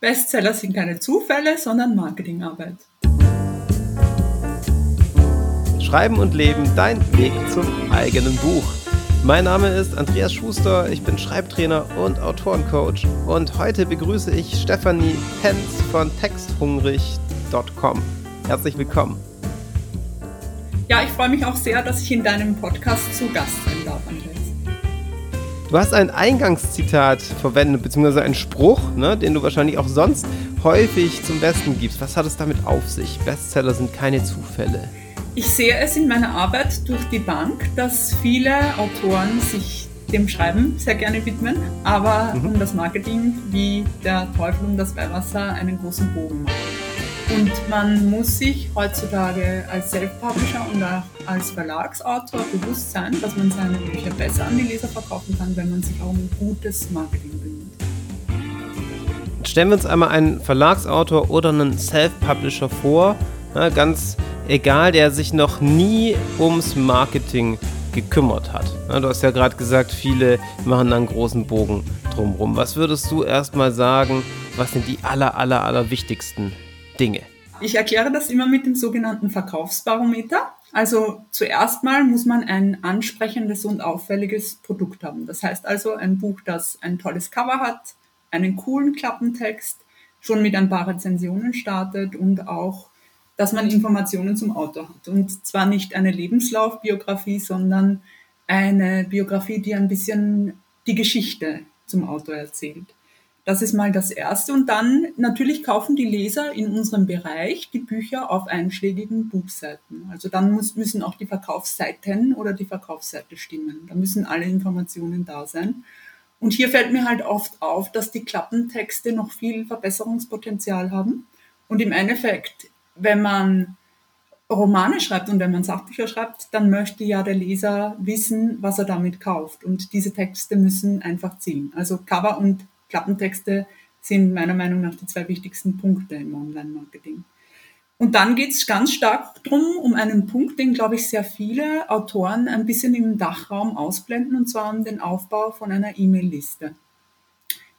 Bestseller sind keine Zufälle, sondern Marketingarbeit. Schreiben und Leben, dein Weg zum eigenen Buch. Mein Name ist Andreas Schuster, ich bin Schreibtrainer und Autorencoach und heute begrüße ich Stefanie Penz von texthungrig.com. Herzlich willkommen. Ja, ich freue mich auch sehr, dass ich in deinem Podcast zu Gast sein darf, Andreas. Du hast ein Eingangszitat verwendet, beziehungsweise einen Spruch, ne, den du wahrscheinlich auch sonst häufig zum Besten gibst. Was hat es damit auf sich? Bestseller sind keine Zufälle. Ich sehe es in meiner Arbeit durch die Bank, dass viele Autoren sich dem Schreiben sehr gerne widmen, aber mhm. um das Marketing wie der Teufel um das Weihwasser einen großen Bogen machen. Und man muss sich heutzutage als Self-Publisher und auch als Verlagsautor bewusst sein, dass man seine Bücher besser an die Leser verkaufen kann, wenn man sich auch um gutes Marketing bemüht. Stellen wir uns einmal einen Verlagsautor oder einen Self-Publisher vor, na, ganz egal, der sich noch nie ums Marketing gekümmert hat. Na, du hast ja gerade gesagt, viele machen einen großen Bogen drumherum. Was würdest du erstmal sagen, was sind die aller, aller, aller wichtigsten Dinge? Ich erkläre das immer mit dem sogenannten Verkaufsbarometer. Also zuerst mal muss man ein ansprechendes und auffälliges Produkt haben. Das heißt also ein Buch, das ein tolles Cover hat, einen coolen Klappentext, schon mit ein paar Rezensionen startet und auch, dass man Informationen zum Autor hat. Und zwar nicht eine Lebenslaufbiografie, sondern eine Biografie, die ein bisschen die Geschichte zum Autor erzählt. Das ist mal das Erste. Und dann natürlich kaufen die Leser in unserem Bereich die Bücher auf einschlägigen Buchseiten. Also dann muss, müssen auch die Verkaufsseiten oder die Verkaufsseite stimmen. Da müssen alle Informationen da sein. Und hier fällt mir halt oft auf, dass die Klappentexte noch viel Verbesserungspotenzial haben. Und im Endeffekt, wenn man Romane schreibt und wenn man Sachbücher schreibt, dann möchte ja der Leser wissen, was er damit kauft. Und diese Texte müssen einfach ziehen. Also Cover und Klappentexte sind meiner Meinung nach die zwei wichtigsten Punkte im Online-Marketing. Und dann geht es ganz stark drum um einen Punkt, den, glaube ich, sehr viele Autoren ein bisschen im Dachraum ausblenden, und zwar um den Aufbau von einer E-Mail-Liste.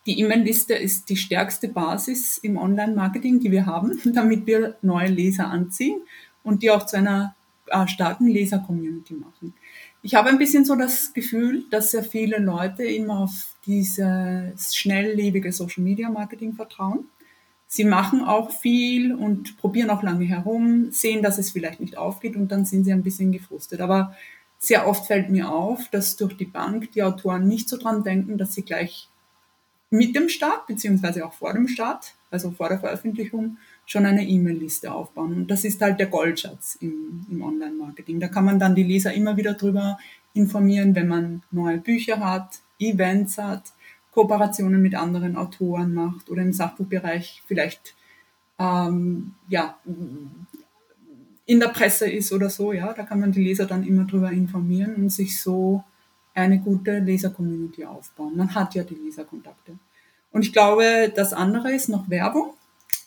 Die E-Mail-Liste ist die stärkste Basis im Online-Marketing, die wir haben, damit wir neue Leser anziehen und die auch zu einer äh, starken Leser-Community machen. Ich habe ein bisschen so das Gefühl, dass sehr viele Leute immer auf dieses schnelllebige Social Media Marketing vertrauen. Sie machen auch viel und probieren auch lange herum, sehen, dass es vielleicht nicht aufgeht und dann sind sie ein bisschen gefrustet. Aber sehr oft fällt mir auf, dass durch die Bank die Autoren nicht so dran denken, dass sie gleich mit dem Start, beziehungsweise auch vor dem Start, also vor der Veröffentlichung, schon eine E-Mail-Liste aufbauen. Und das ist halt der Goldschatz im, im Online-Marketing. Da kann man dann die Leser immer wieder drüber informieren, wenn man neue Bücher hat, Events hat, Kooperationen mit anderen Autoren macht oder im Sachbuchbereich vielleicht ähm, ja, in der Presse ist oder so. Ja, da kann man die Leser dann immer drüber informieren und sich so eine gute Leser-Community aufbauen. Man hat ja die Leserkontakte. Und ich glaube, das andere ist noch Werbung.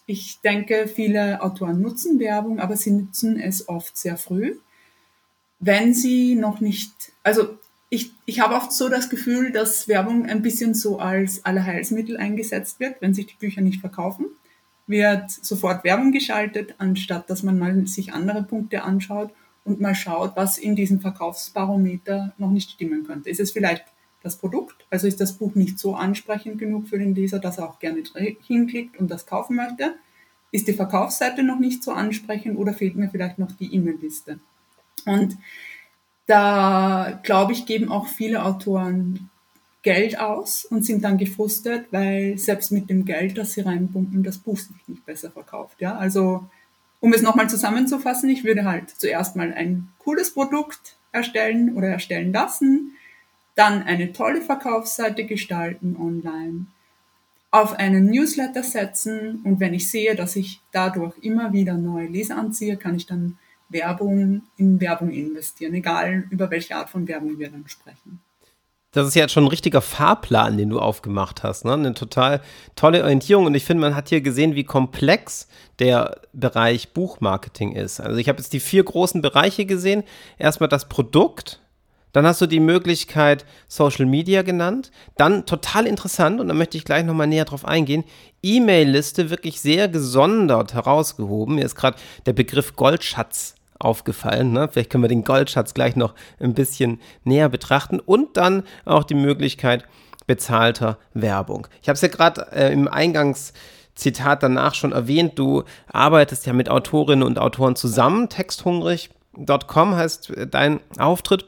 Ich denke, viele Autoren nutzen Werbung, aber sie nutzen es oft sehr früh, wenn sie noch nicht, also ich, ich habe oft so das Gefühl, dass Werbung ein bisschen so als Allerheilsmittel eingesetzt wird, wenn sich die Bücher nicht verkaufen, wird sofort Werbung geschaltet, anstatt dass man mal sich andere Punkte anschaut und mal schaut, was in diesem Verkaufsbarometer noch nicht stimmen könnte. Ist es vielleicht das Produkt. Also ist das Buch nicht so ansprechend genug für den Leser, dass er auch gerne hinklickt und das kaufen möchte. Ist die Verkaufsseite noch nicht so ansprechend oder fehlt mir vielleicht noch die E-Mail-Liste? Und da, glaube ich, geben auch viele Autoren Geld aus und sind dann gefrustet, weil selbst mit dem Geld, das sie reinpumpen, das Buch sich nicht besser verkauft. Ja, also um es nochmal zusammenzufassen, ich würde halt zuerst mal ein cooles Produkt erstellen oder erstellen lassen, dann eine tolle Verkaufsseite gestalten online, auf einen Newsletter setzen und wenn ich sehe, dass ich dadurch immer wieder neue Leser anziehe, kann ich dann Werbung in Werbung investieren, egal über welche Art von Werbung wir dann sprechen. Das ist ja schon ein richtiger Fahrplan, den du aufgemacht hast. Ne? Eine total tolle Orientierung. Und ich finde, man hat hier gesehen, wie komplex der Bereich Buchmarketing ist. Also ich habe jetzt die vier großen Bereiche gesehen. Erstmal das Produkt, Dann hast du die Möglichkeit Social Media genannt. Dann total interessant, und da möchte ich gleich nochmal näher drauf eingehen, E-Mail-Liste wirklich sehr gesondert herausgehoben. Mir ist gerade der Begriff Goldschatz aufgefallen. Ne? Vielleicht können wir den Goldschatz gleich noch ein bisschen näher betrachten. Und dann auch die Möglichkeit bezahlter Werbung. Ich habe es ja gerade äh, im Eingangszitat danach schon erwähnt. Du arbeitest ja mit Autorinnen und Autoren zusammen. Texthungrig.com heißt äh, dein Auftritt.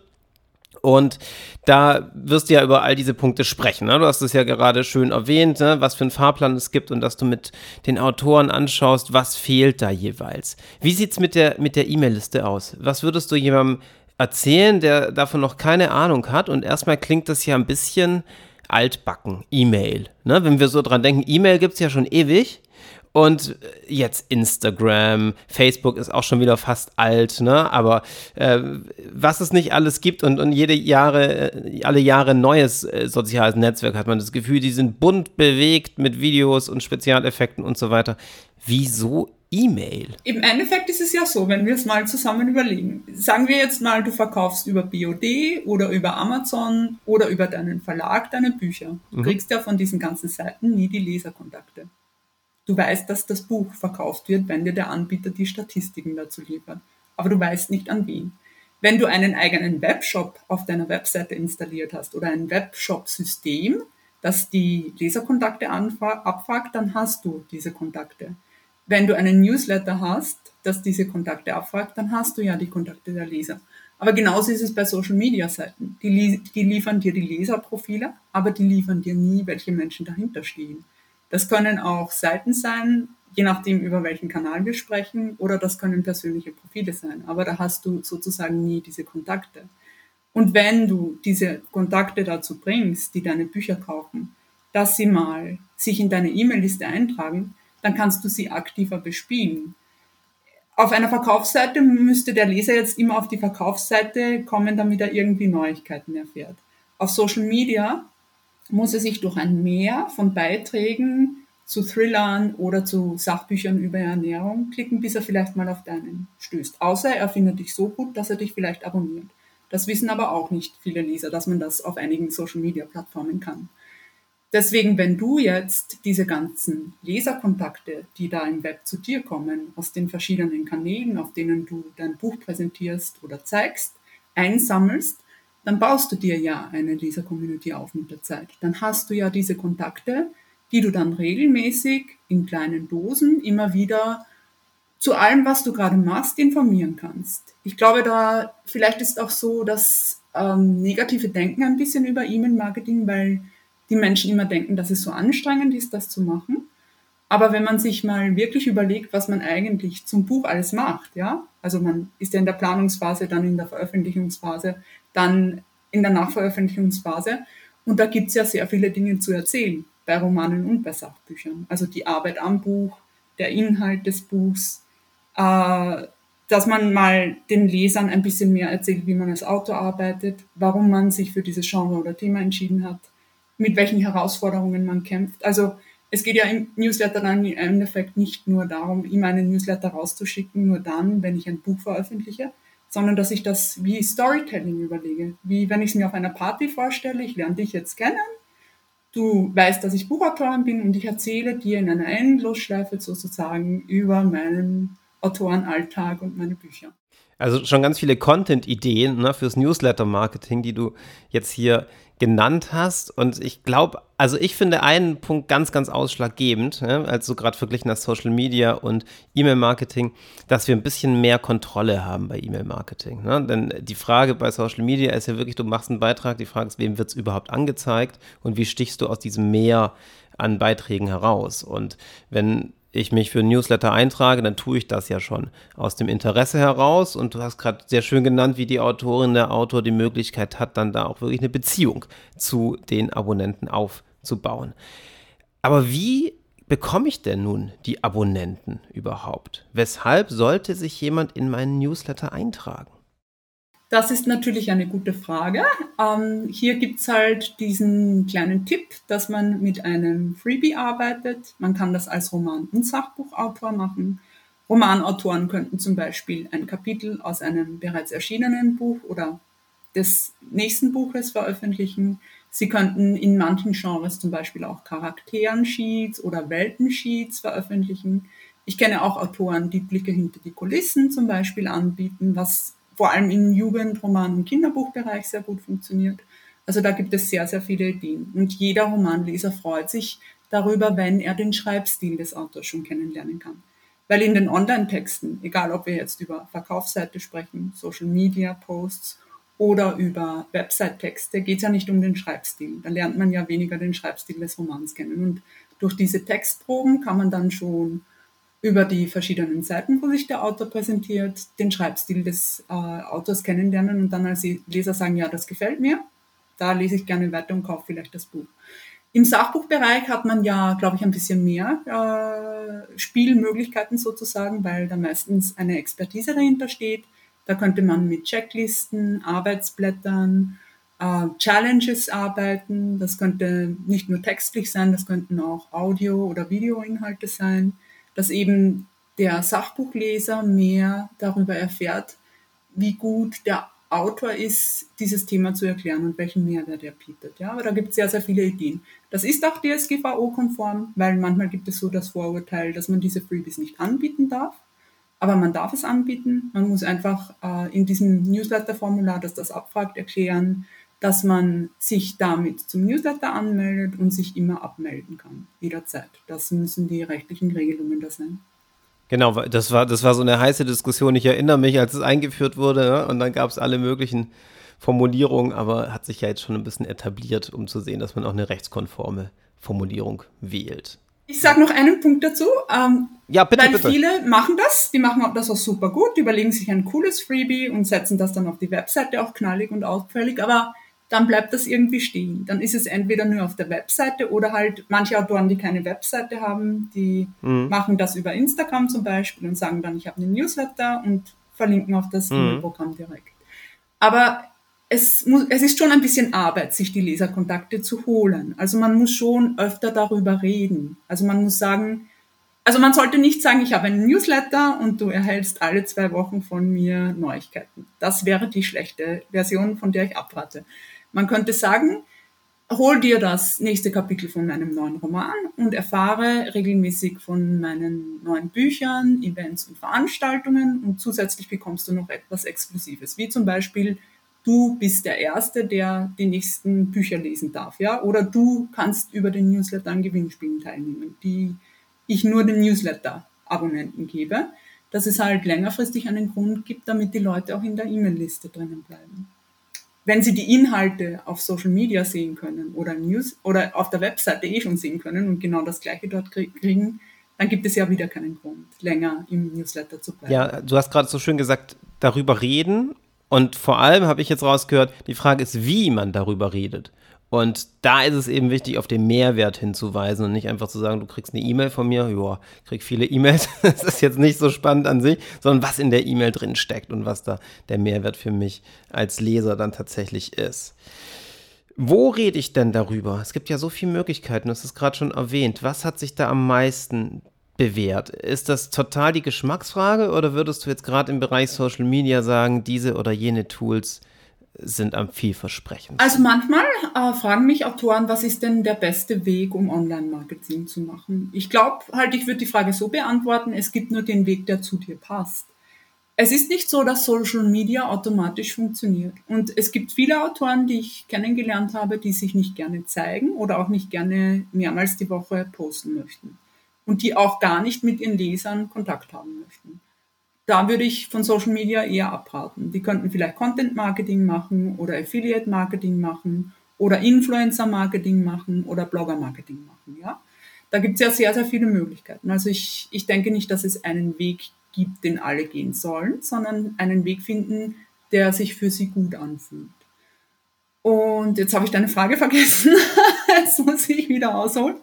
Und da wirst du ja über all diese Punkte sprechen. Ne? Du hast es ja gerade schön erwähnt, ne? was für einen Fahrplan es gibt und dass du mit den Autoren anschaust, was fehlt da jeweils. Wie sieht es mit der mit E-Mail-Liste aus? Was würdest du jemandem erzählen, der davon noch keine Ahnung hat? Und erstmal klingt das ja ein bisschen altbacken, E-Mail. Ne? Wenn wir so dran denken, E-Mail gibt es ja schon ewig. Und jetzt Instagram, Facebook ist auch schon wieder fast alt, ne? Aber äh, was es nicht alles gibt und, und jede Jahre, äh, alle Jahre ein neues äh, soziales Netzwerk, hat man das Gefühl, die sind bunt bewegt mit Videos und Spezialeffekten und so weiter. Wieso E-Mail? Im Endeffekt ist es ja so, wenn wir es mal zusammen überlegen. Sagen wir jetzt mal, du verkaufst über BOD oder über Amazon oder über deinen Verlag deine Bücher. Du mhm. kriegst ja von diesen ganzen Seiten nie die Leserkontakte. Du weißt, dass das Buch verkauft wird, wenn dir der Anbieter die Statistiken dazu liefert. Aber du weißt nicht an wen. Wenn du einen eigenen Webshop auf deiner Webseite installiert hast oder ein Webshop-System, das die Leserkontakte abfragt, dann hast du diese Kontakte. Wenn du einen Newsletter hast, das diese Kontakte abfragt, dann hast du ja die Kontakte der Leser. Aber genauso ist es bei Social Media Seiten. Die, die liefern dir die Leserprofile, aber die liefern dir nie, welche Menschen dahinter stehen. Das können auch Seiten sein, je nachdem, über welchen Kanal wir sprechen, oder das können persönliche Profile sein. Aber da hast du sozusagen nie diese Kontakte. Und wenn du diese Kontakte dazu bringst, die deine Bücher kaufen, dass sie mal sich in deine E-Mail-Liste eintragen, dann kannst du sie aktiver bespielen. Auf einer Verkaufsseite müsste der Leser jetzt immer auf die Verkaufsseite kommen, damit er irgendwie Neuigkeiten erfährt. Auf Social Media muss er sich durch ein Mehr von Beiträgen zu Thrillern oder zu Sachbüchern über Ernährung klicken, bis er vielleicht mal auf deinen stößt. Außer er findet dich so gut, dass er dich vielleicht abonniert. Das wissen aber auch nicht viele Leser, dass man das auf einigen Social-Media-Plattformen kann. Deswegen, wenn du jetzt diese ganzen Leserkontakte, die da im Web zu dir kommen, aus den verschiedenen Kanälen, auf denen du dein Buch präsentierst oder zeigst, einsammelst, dann baust du dir ja eine Leser-Community auf mit der Zeit. Dann hast du ja diese Kontakte, die du dann regelmäßig in kleinen Dosen immer wieder zu allem, was du gerade machst, informieren kannst. Ich glaube, da vielleicht ist auch so das ähm, negative Denken ein bisschen über E-Mail-Marketing, weil die Menschen immer denken, dass es so anstrengend ist, das zu machen. Aber wenn man sich mal wirklich überlegt, was man eigentlich zum Buch alles macht, ja, also man ist ja in der Planungsphase, dann in der Veröffentlichungsphase, dann in der Nachveröffentlichungsphase. Und da gibt's ja sehr viele Dinge zu erzählen, bei Romanen und bei Sachbüchern. Also die Arbeit am Buch, der Inhalt des Buchs, äh, dass man mal den Lesern ein bisschen mehr erzählt, wie man als Autor arbeitet, warum man sich für dieses Genre oder Thema entschieden hat, mit welchen Herausforderungen man kämpft. Also es geht ja im Newsletter dann im Endeffekt nicht nur darum, ihm einen Newsletter rauszuschicken, nur dann, wenn ich ein Buch veröffentliche, sondern dass ich das wie Storytelling überlege. Wie wenn ich es mir auf einer Party vorstelle, ich lerne dich jetzt kennen, du weißt, dass ich Buchautorin bin und ich erzähle dir in einer Endlosschleife sozusagen über meinen Autorenalltag und meine Bücher. Also schon ganz viele Content-Ideen ne, fürs Newsletter-Marketing, die du jetzt hier genannt hast. Und ich glaube, also ich finde einen Punkt ganz, ganz ausschlaggebend, ja, als du gerade verglichen hast Social Media und E-Mail-Marketing, dass wir ein bisschen mehr Kontrolle haben bei E-Mail-Marketing. Ne? Denn die Frage bei Social Media ist ja wirklich, du machst einen Beitrag, die Frage ist, wem wird es überhaupt angezeigt und wie stichst du aus diesem Mehr an Beiträgen heraus? Und wenn ich mich für ein Newsletter eintrage, dann tue ich das ja schon aus dem Interesse heraus. Und du hast gerade sehr schön genannt, wie die Autorin, der Autor die Möglichkeit hat, dann da auch wirklich eine Beziehung zu den Abonnenten aufzubauen. Aber wie bekomme ich denn nun die Abonnenten überhaupt? Weshalb sollte sich jemand in meinen Newsletter eintragen? Das ist natürlich eine gute Frage. Ähm, hier gibt's halt diesen kleinen Tipp, dass man mit einem Freebie arbeitet. Man kann das als Roman- und Sachbuchautor machen. Romanautoren könnten zum Beispiel ein Kapitel aus einem bereits erschienenen Buch oder des nächsten Buches veröffentlichen. Sie könnten in manchen Genres zum Beispiel auch Charakteren-Sheets oder Welten-Sheets veröffentlichen. Ich kenne auch Autoren, die Blicke hinter die Kulissen zum Beispiel anbieten, was vor allem im Jugendroman- und Kinderbuchbereich sehr gut funktioniert. Also da gibt es sehr, sehr viele Ideen. Und jeder Romanleser freut sich darüber, wenn er den Schreibstil des Autors schon kennenlernen kann. Weil in den Online-Texten, egal ob wir jetzt über Verkaufsseite sprechen, Social-Media-Posts oder über Website-Texte, geht es ja nicht um den Schreibstil. Da lernt man ja weniger den Schreibstil des Romans kennen. Und durch diese Textproben kann man dann schon über die verschiedenen Seiten, wo sich der Autor präsentiert, den Schreibstil des äh, Autors kennenlernen und dann als Leser sagen, ja, das gefällt mir, da lese ich gerne weiter und kaufe vielleicht das Buch. Im Sachbuchbereich hat man ja, glaube ich, ein bisschen mehr äh, Spielmöglichkeiten sozusagen, weil da meistens eine Expertise dahinter steht. Da könnte man mit Checklisten, Arbeitsblättern, äh, Challenges arbeiten. Das könnte nicht nur textlich sein, das könnten auch Audio- oder Videoinhalte sein dass eben der Sachbuchleser mehr darüber erfährt, wie gut der Autor ist, dieses Thema zu erklären und welchen Mehrwert er bietet. Ja, aber da gibt es sehr, sehr viele Ideen. Das ist auch DSGVO-konform, weil manchmal gibt es so das Vorurteil, dass man diese Freebies nicht anbieten darf. Aber man darf es anbieten. Man muss einfach äh, in diesem Newsletter-Formular, das das abfragt, erklären, dass man sich damit zum Newsletter anmeldet und sich immer abmelden kann, jederzeit. Das müssen die rechtlichen Regelungen da sein. Genau, das war, das war so eine heiße Diskussion. Ich erinnere mich, als es eingeführt wurde ne? und dann gab es alle möglichen Formulierungen, aber hat sich ja jetzt schon ein bisschen etabliert, um zu sehen, dass man auch eine rechtskonforme Formulierung wählt. Ich sage noch einen Punkt dazu. Ähm, ja, bitte, weil bitte. viele machen das, die machen das auch super gut, die überlegen sich ein cooles Freebie und setzen das dann auf die Webseite auch knallig und auffällig, aber dann bleibt das irgendwie stehen. Dann ist es entweder nur auf der Webseite oder halt manche Autoren, die keine Webseite haben, die mhm. machen das über Instagram zum Beispiel und sagen dann, ich habe einen Newsletter und verlinken auf das mhm. E-Mail-Programm direkt. Aber es, muss, es ist schon ein bisschen Arbeit, sich die Leserkontakte zu holen. Also man muss schon öfter darüber reden. Also man muss sagen, also man sollte nicht sagen, ich habe einen Newsletter und du erhältst alle zwei Wochen von mir Neuigkeiten. Das wäre die schlechte Version, von der ich abrate. Man könnte sagen, hol dir das nächste Kapitel von meinem neuen Roman und erfahre regelmäßig von meinen neuen Büchern, Events und Veranstaltungen und zusätzlich bekommst du noch etwas Exklusives, wie zum Beispiel du bist der Erste, der die nächsten Bücher lesen darf, ja, oder du kannst über den Newsletter an Gewinnspielen teilnehmen, die ich nur den Newsletter-Abonnenten gebe, dass es halt längerfristig einen Grund gibt, damit die Leute auch in der E-Mail-Liste drinnen bleiben wenn sie die Inhalte auf Social Media sehen können oder News oder auf der Webseite eh schon sehen können und genau das gleiche dort kriegen, dann gibt es ja wieder keinen Grund, länger im Newsletter zu bleiben. Ja, du hast gerade so schön gesagt, darüber reden. Und vor allem habe ich jetzt rausgehört, die Frage ist, wie man darüber redet. Und da ist es eben wichtig, auf den Mehrwert hinzuweisen und nicht einfach zu sagen, du kriegst eine E-Mail von mir, ja, krieg viele E-Mails, das ist jetzt nicht so spannend an sich, sondern was in der E-Mail drin steckt und was da der Mehrwert für mich als Leser dann tatsächlich ist. Wo rede ich denn darüber? Es gibt ja so viele Möglichkeiten, hast es gerade schon erwähnt. Was hat sich da am meisten bewährt? Ist das total die Geschmacksfrage oder würdest du jetzt gerade im Bereich Social Media sagen, diese oder jene Tools sind am vielversprechendsten? Also manchmal äh, fragen mich Autoren, was ist denn der beste Weg, um Online-Marketing zu machen? Ich glaube halt, ich würde die Frage so beantworten, es gibt nur den Weg, der zu dir passt. Es ist nicht so, dass Social Media automatisch funktioniert. Und es gibt viele Autoren, die ich kennengelernt habe, die sich nicht gerne zeigen oder auch nicht gerne mehrmals die Woche posten möchten. Und die auch gar nicht mit ihren Lesern Kontakt haben möchten da würde ich von Social Media eher abraten. Die könnten vielleicht Content Marketing machen oder Affiliate Marketing machen oder Influencer Marketing machen oder Blogger Marketing machen, ja. Da gibt es ja sehr, sehr viele Möglichkeiten. Also ich, ich denke nicht, dass es einen Weg gibt, den alle gehen sollen, sondern einen Weg finden, der sich für sie gut anfühlt. Und jetzt habe ich deine Frage vergessen. jetzt muss ich wieder ausholen.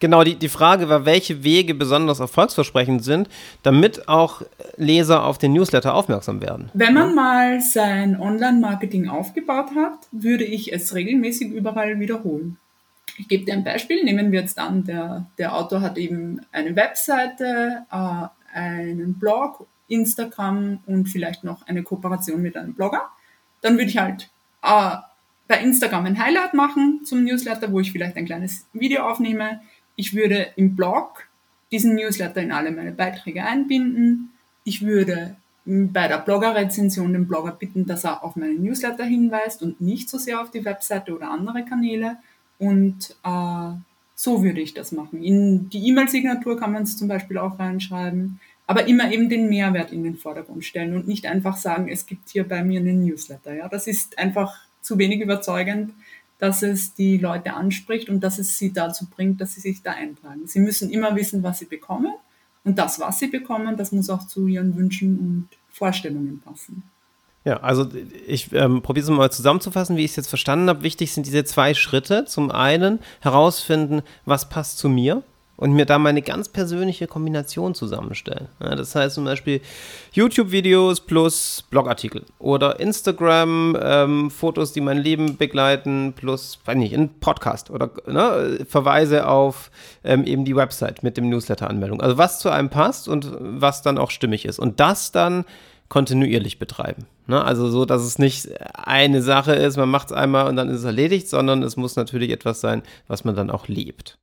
Genau, die, die Frage war, welche Wege besonders erfolgsversprechend sind, damit auch Leser auf den Newsletter aufmerksam werden. Wenn man mal sein Online-Marketing aufgebaut hat, würde ich es regelmäßig überall wiederholen. Ich gebe dir ein Beispiel. Nehmen wir jetzt an, der, der Autor hat eben eine Webseite, äh, einen Blog, Instagram und vielleicht noch eine Kooperation mit einem Blogger. Dann würde ich halt äh, bei Instagram ein Highlight machen zum Newsletter, wo ich vielleicht ein kleines Video aufnehme. Ich würde im Blog diesen Newsletter in alle meine Beiträge einbinden. Ich würde bei der Blogger-Rezension den Blogger bitten, dass er auf meinen Newsletter hinweist und nicht so sehr auf die Webseite oder andere Kanäle. Und äh, so würde ich das machen. In die E-Mail-Signatur kann man es zum Beispiel auch reinschreiben, aber immer eben den Mehrwert in den Vordergrund stellen und nicht einfach sagen, es gibt hier bei mir einen Newsletter. Ja, das ist einfach zu wenig überzeugend, dass es die Leute anspricht und dass es sie dazu bringt, dass sie sich da eintragen. Sie müssen immer wissen, was sie bekommen und das, was sie bekommen, das muss auch zu ihren Wünschen und Vorstellungen passen. Ja, also ich ähm, probiere es mal zusammenzufassen, wie ich es jetzt verstanden habe. Wichtig sind diese zwei Schritte. Zum einen herausfinden, was passt zu mir und mir da meine ganz persönliche Kombination zusammenstellen. Ja, das heißt zum Beispiel YouTube-Videos plus Blogartikel oder Instagram-Fotos, ähm, die mein Leben begleiten, plus, weiß nicht, ein Podcast oder ne, Verweise auf ähm, eben die Website mit dem Newsletter-Anmeldung. Also was zu einem passt und was dann auch stimmig ist. Und das dann kontinuierlich betreiben. Ne? Also so, dass es nicht eine Sache ist, man macht es einmal und dann ist es erledigt, sondern es muss natürlich etwas sein, was man dann auch lebt.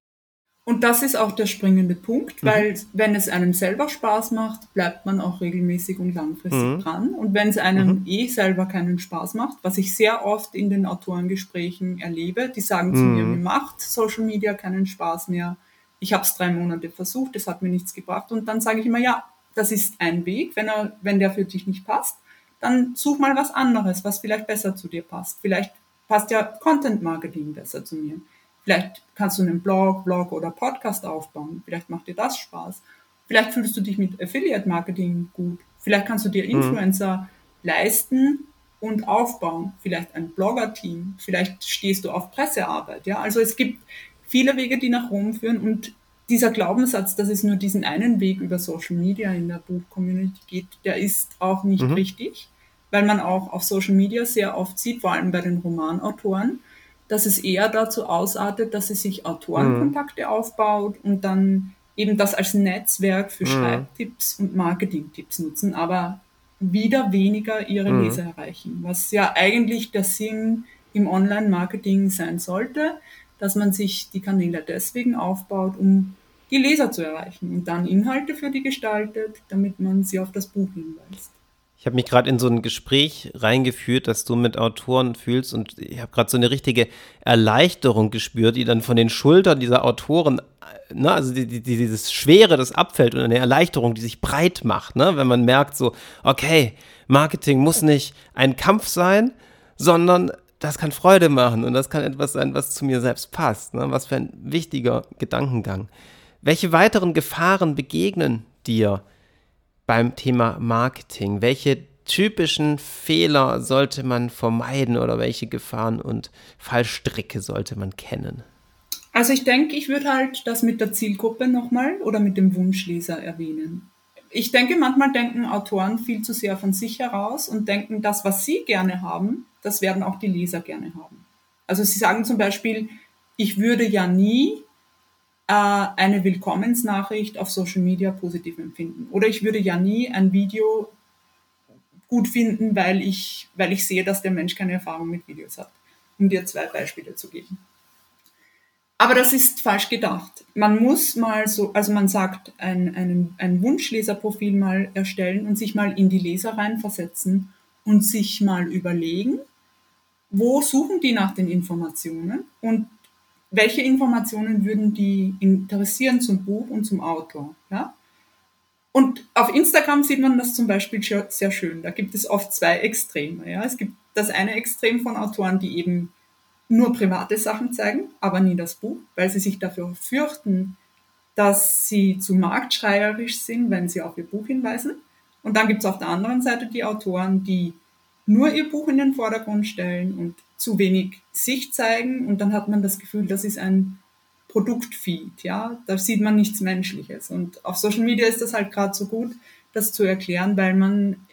Und das ist auch der springende Punkt, mhm. weil wenn es einem selber Spaß macht, bleibt man auch regelmäßig und langfristig mhm. dran. Und wenn es einem mhm. eh selber keinen Spaß macht, was ich sehr oft in den Autorengesprächen erlebe, die sagen zu mir, mhm. mir macht Social Media keinen Spaß mehr. Ich habe es drei Monate versucht, es hat mir nichts gebracht. Und dann sage ich immer, ja, das ist ein Weg. Wenn, er, wenn der für dich nicht passt, dann such mal was anderes, was vielleicht besser zu dir passt. Vielleicht passt ja Content Marketing besser zu mir. Vielleicht kannst du einen Blog, Blog oder Podcast aufbauen. Vielleicht macht dir das Spaß. Vielleicht fühlst du dich mit Affiliate Marketing gut. Vielleicht kannst du dir mhm. Influencer mhm. leisten und aufbauen. Vielleicht ein Blogger-Team. Vielleicht stehst du auf Pressearbeit. Ja, also es gibt viele Wege, die nach Rom führen und dieser Glaubenssatz, dass es nur diesen einen Weg über Social Media in der Buch-Community geht, der ist auch nicht mhm. richtig, weil man auch auf Social Media sehr oft sieht, vor allem bei den Romanautoren, dass es eher dazu ausartet, dass sie sich Autorenkontakte mhm. aufbaut und dann eben das als Netzwerk für mhm. Schreibtipps und Marketingtipps nutzen, aber wieder weniger ihre mhm. Leser erreichen, was ja eigentlich der Sinn im Online-Marketing sein sollte, dass man sich die Kanäle deswegen aufbaut, um die Leser zu erreichen und dann Inhalte für die gestaltet, damit man sie auf das Buch hinweist. Ich habe mich gerade in so ein Gespräch reingeführt, das du mit Autoren fühlst und ich habe gerade so eine richtige Erleichterung gespürt, die dann von den Schultern dieser Autoren, ne, also die, die, dieses Schwere, das abfällt und eine Erleichterung, die sich breit macht, ne, wenn man merkt so, okay, Marketing muss nicht ein Kampf sein, sondern das kann Freude machen und das kann etwas sein, was zu mir selbst passt. Ne? Was für ein wichtiger Gedankengang. Welche weiteren Gefahren begegnen dir? Beim Thema Marketing? Welche typischen Fehler sollte man vermeiden oder welche Gefahren und Fallstricke sollte man kennen? Also ich denke, ich würde halt das mit der Zielgruppe nochmal oder mit dem Wunschleser erwähnen. Ich denke, manchmal denken Autoren viel zu sehr von sich heraus und denken, das, was sie gerne haben, das werden auch die Leser gerne haben. Also sie sagen zum Beispiel, ich würde ja nie äh, eine Willkommensnachricht auf Social Media positiv empfinden. Oder ich würde ja nie ein Video gut finden, weil ich, weil ich sehe, dass der Mensch keine Erfahrung mit Videos hat. Um dir zwei Beispiele zu geben. Aber das ist falsch gedacht. Man muss mal so, also man sagt, ein, ein, ein Wunschleserprofil mal erstellen und sich mal in die Leser reinversetzen und sich mal überlegen, wo suchen die nach den Informationen und welche Informationen würden die interessieren zum Buch und zum Autor. Ja? Und auf Instagram sieht man das zum Beispiel sehr schön. Da gibt es oft zwei Extreme. Ja? Es gibt das eine Extrem von Autoren, die eben nur private Sachen zeigen, aber nie das Buch, weil sie sich dafür fürchten, dass sie zu marktschreierisch sind, wenn sie auf ihr Buch hinweisen. Und dann gibt es auf der anderen Seite die Autoren, die nur ihr Buch in den Vordergrund stellen und zu wenig sich zeigen und dann hat man das Gefühl, das ist ein Produktfeed, ja, da sieht man nichts Menschliches und auf Social Media ist das halt gerade so gut, das zu erklären, weil man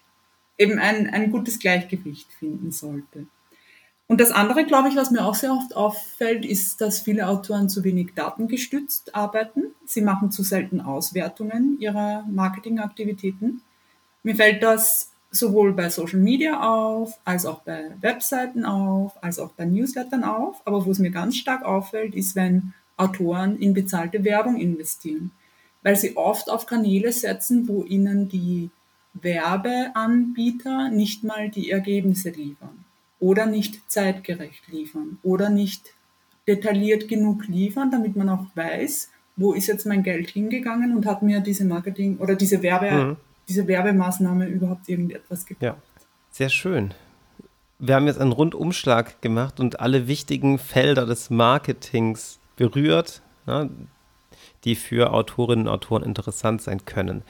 eben ein, ein gutes Gleichgewicht finden sollte. Und das andere, glaube ich, was mir auch sehr oft auffällt, ist, dass viele Autoren zu wenig datengestützt arbeiten. Sie machen zu selten Auswertungen ihrer Marketingaktivitäten. Mir fällt das sowohl bei Social Media auf, als auch bei Webseiten auf, als auch bei Newslettern auf. Aber wo es mir ganz stark auffällt, ist, wenn Autoren in bezahlte Werbung investieren, weil sie oft auf Kanäle setzen, wo ihnen die Werbeanbieter nicht mal die Ergebnisse liefern oder nicht zeitgerecht liefern oder nicht detailliert genug liefern, damit man auch weiß, wo ist jetzt mein Geld hingegangen und hat mir diese Marketing oder diese Werbe, mhm. Diese Werbemaßnahme überhaupt irgendetwas gebracht. Ja, sehr schön. Wir haben jetzt einen Rundumschlag gemacht und alle wichtigen Felder des Marketings berührt, ja, die für Autorinnen und Autoren interessant sein können.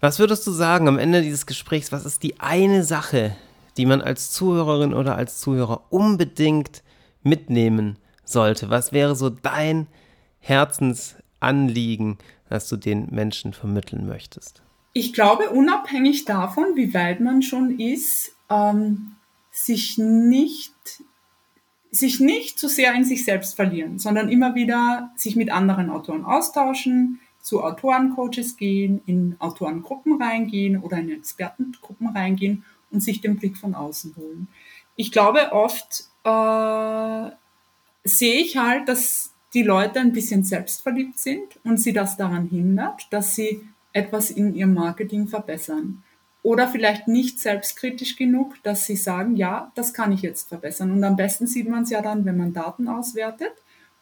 Was würdest du sagen am Ende dieses Gesprächs? Was ist die eine Sache, die man als Zuhörerin oder als Zuhörer unbedingt mitnehmen sollte? Was wäre so dein Herzensanliegen, das du den Menschen vermitteln möchtest? Ich glaube, unabhängig davon, wie weit man schon ist, ähm, sich nicht sich nicht zu sehr in sich selbst verlieren, sondern immer wieder sich mit anderen Autoren austauschen, zu Autorencoaches gehen, in Autorengruppen reingehen oder in Expertengruppen reingehen und sich den Blick von außen holen. Ich glaube, oft äh, sehe ich halt, dass die Leute ein bisschen selbstverliebt sind und sie das daran hindert, dass sie etwas in ihrem Marketing verbessern. Oder vielleicht nicht selbstkritisch genug, dass sie sagen, ja, das kann ich jetzt verbessern. Und am besten sieht man es ja dann, wenn man Daten auswertet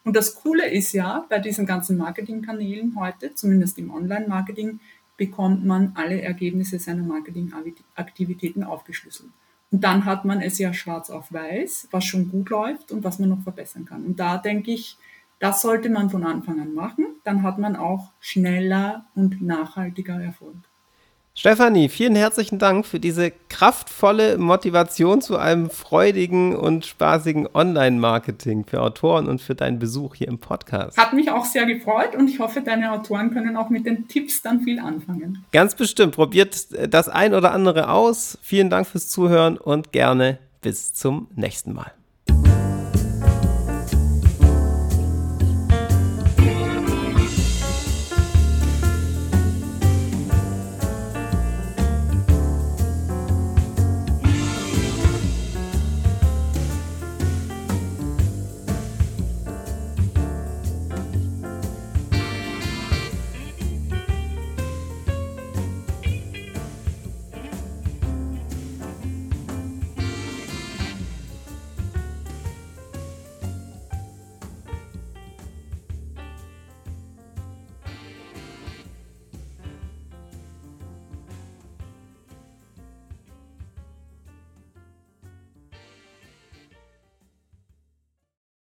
und das Coole ist ja, bei diesen ganzen Marketingkanälen heute, zumindest im Online-Marketing, bekommt man alle Ergebnisse seiner Marketingaktivitäten aufgeschlüsselt. Und dann hat man es ja schwarz auf weiß, was schon gut läuft und was man noch verbessern kann. Und da denke ich, das sollte man von Anfang an machen. Dann hat man auch schneller und nachhaltiger Erfolg. Stefanie, vielen herzlichen Dank für diese kraftvolle Motivation zu einem freudigen und spaßigen Online-Marketing für Autoren und für deinen Besuch hier im Podcast. Hat mich auch sehr gefreut und ich hoffe, deine Autoren können auch mit den Tipps dann viel anfangen. Ganz bestimmt. Probiert das ein oder andere aus. Vielen Dank fürs Zuhören und gerne bis zum nächsten Mal.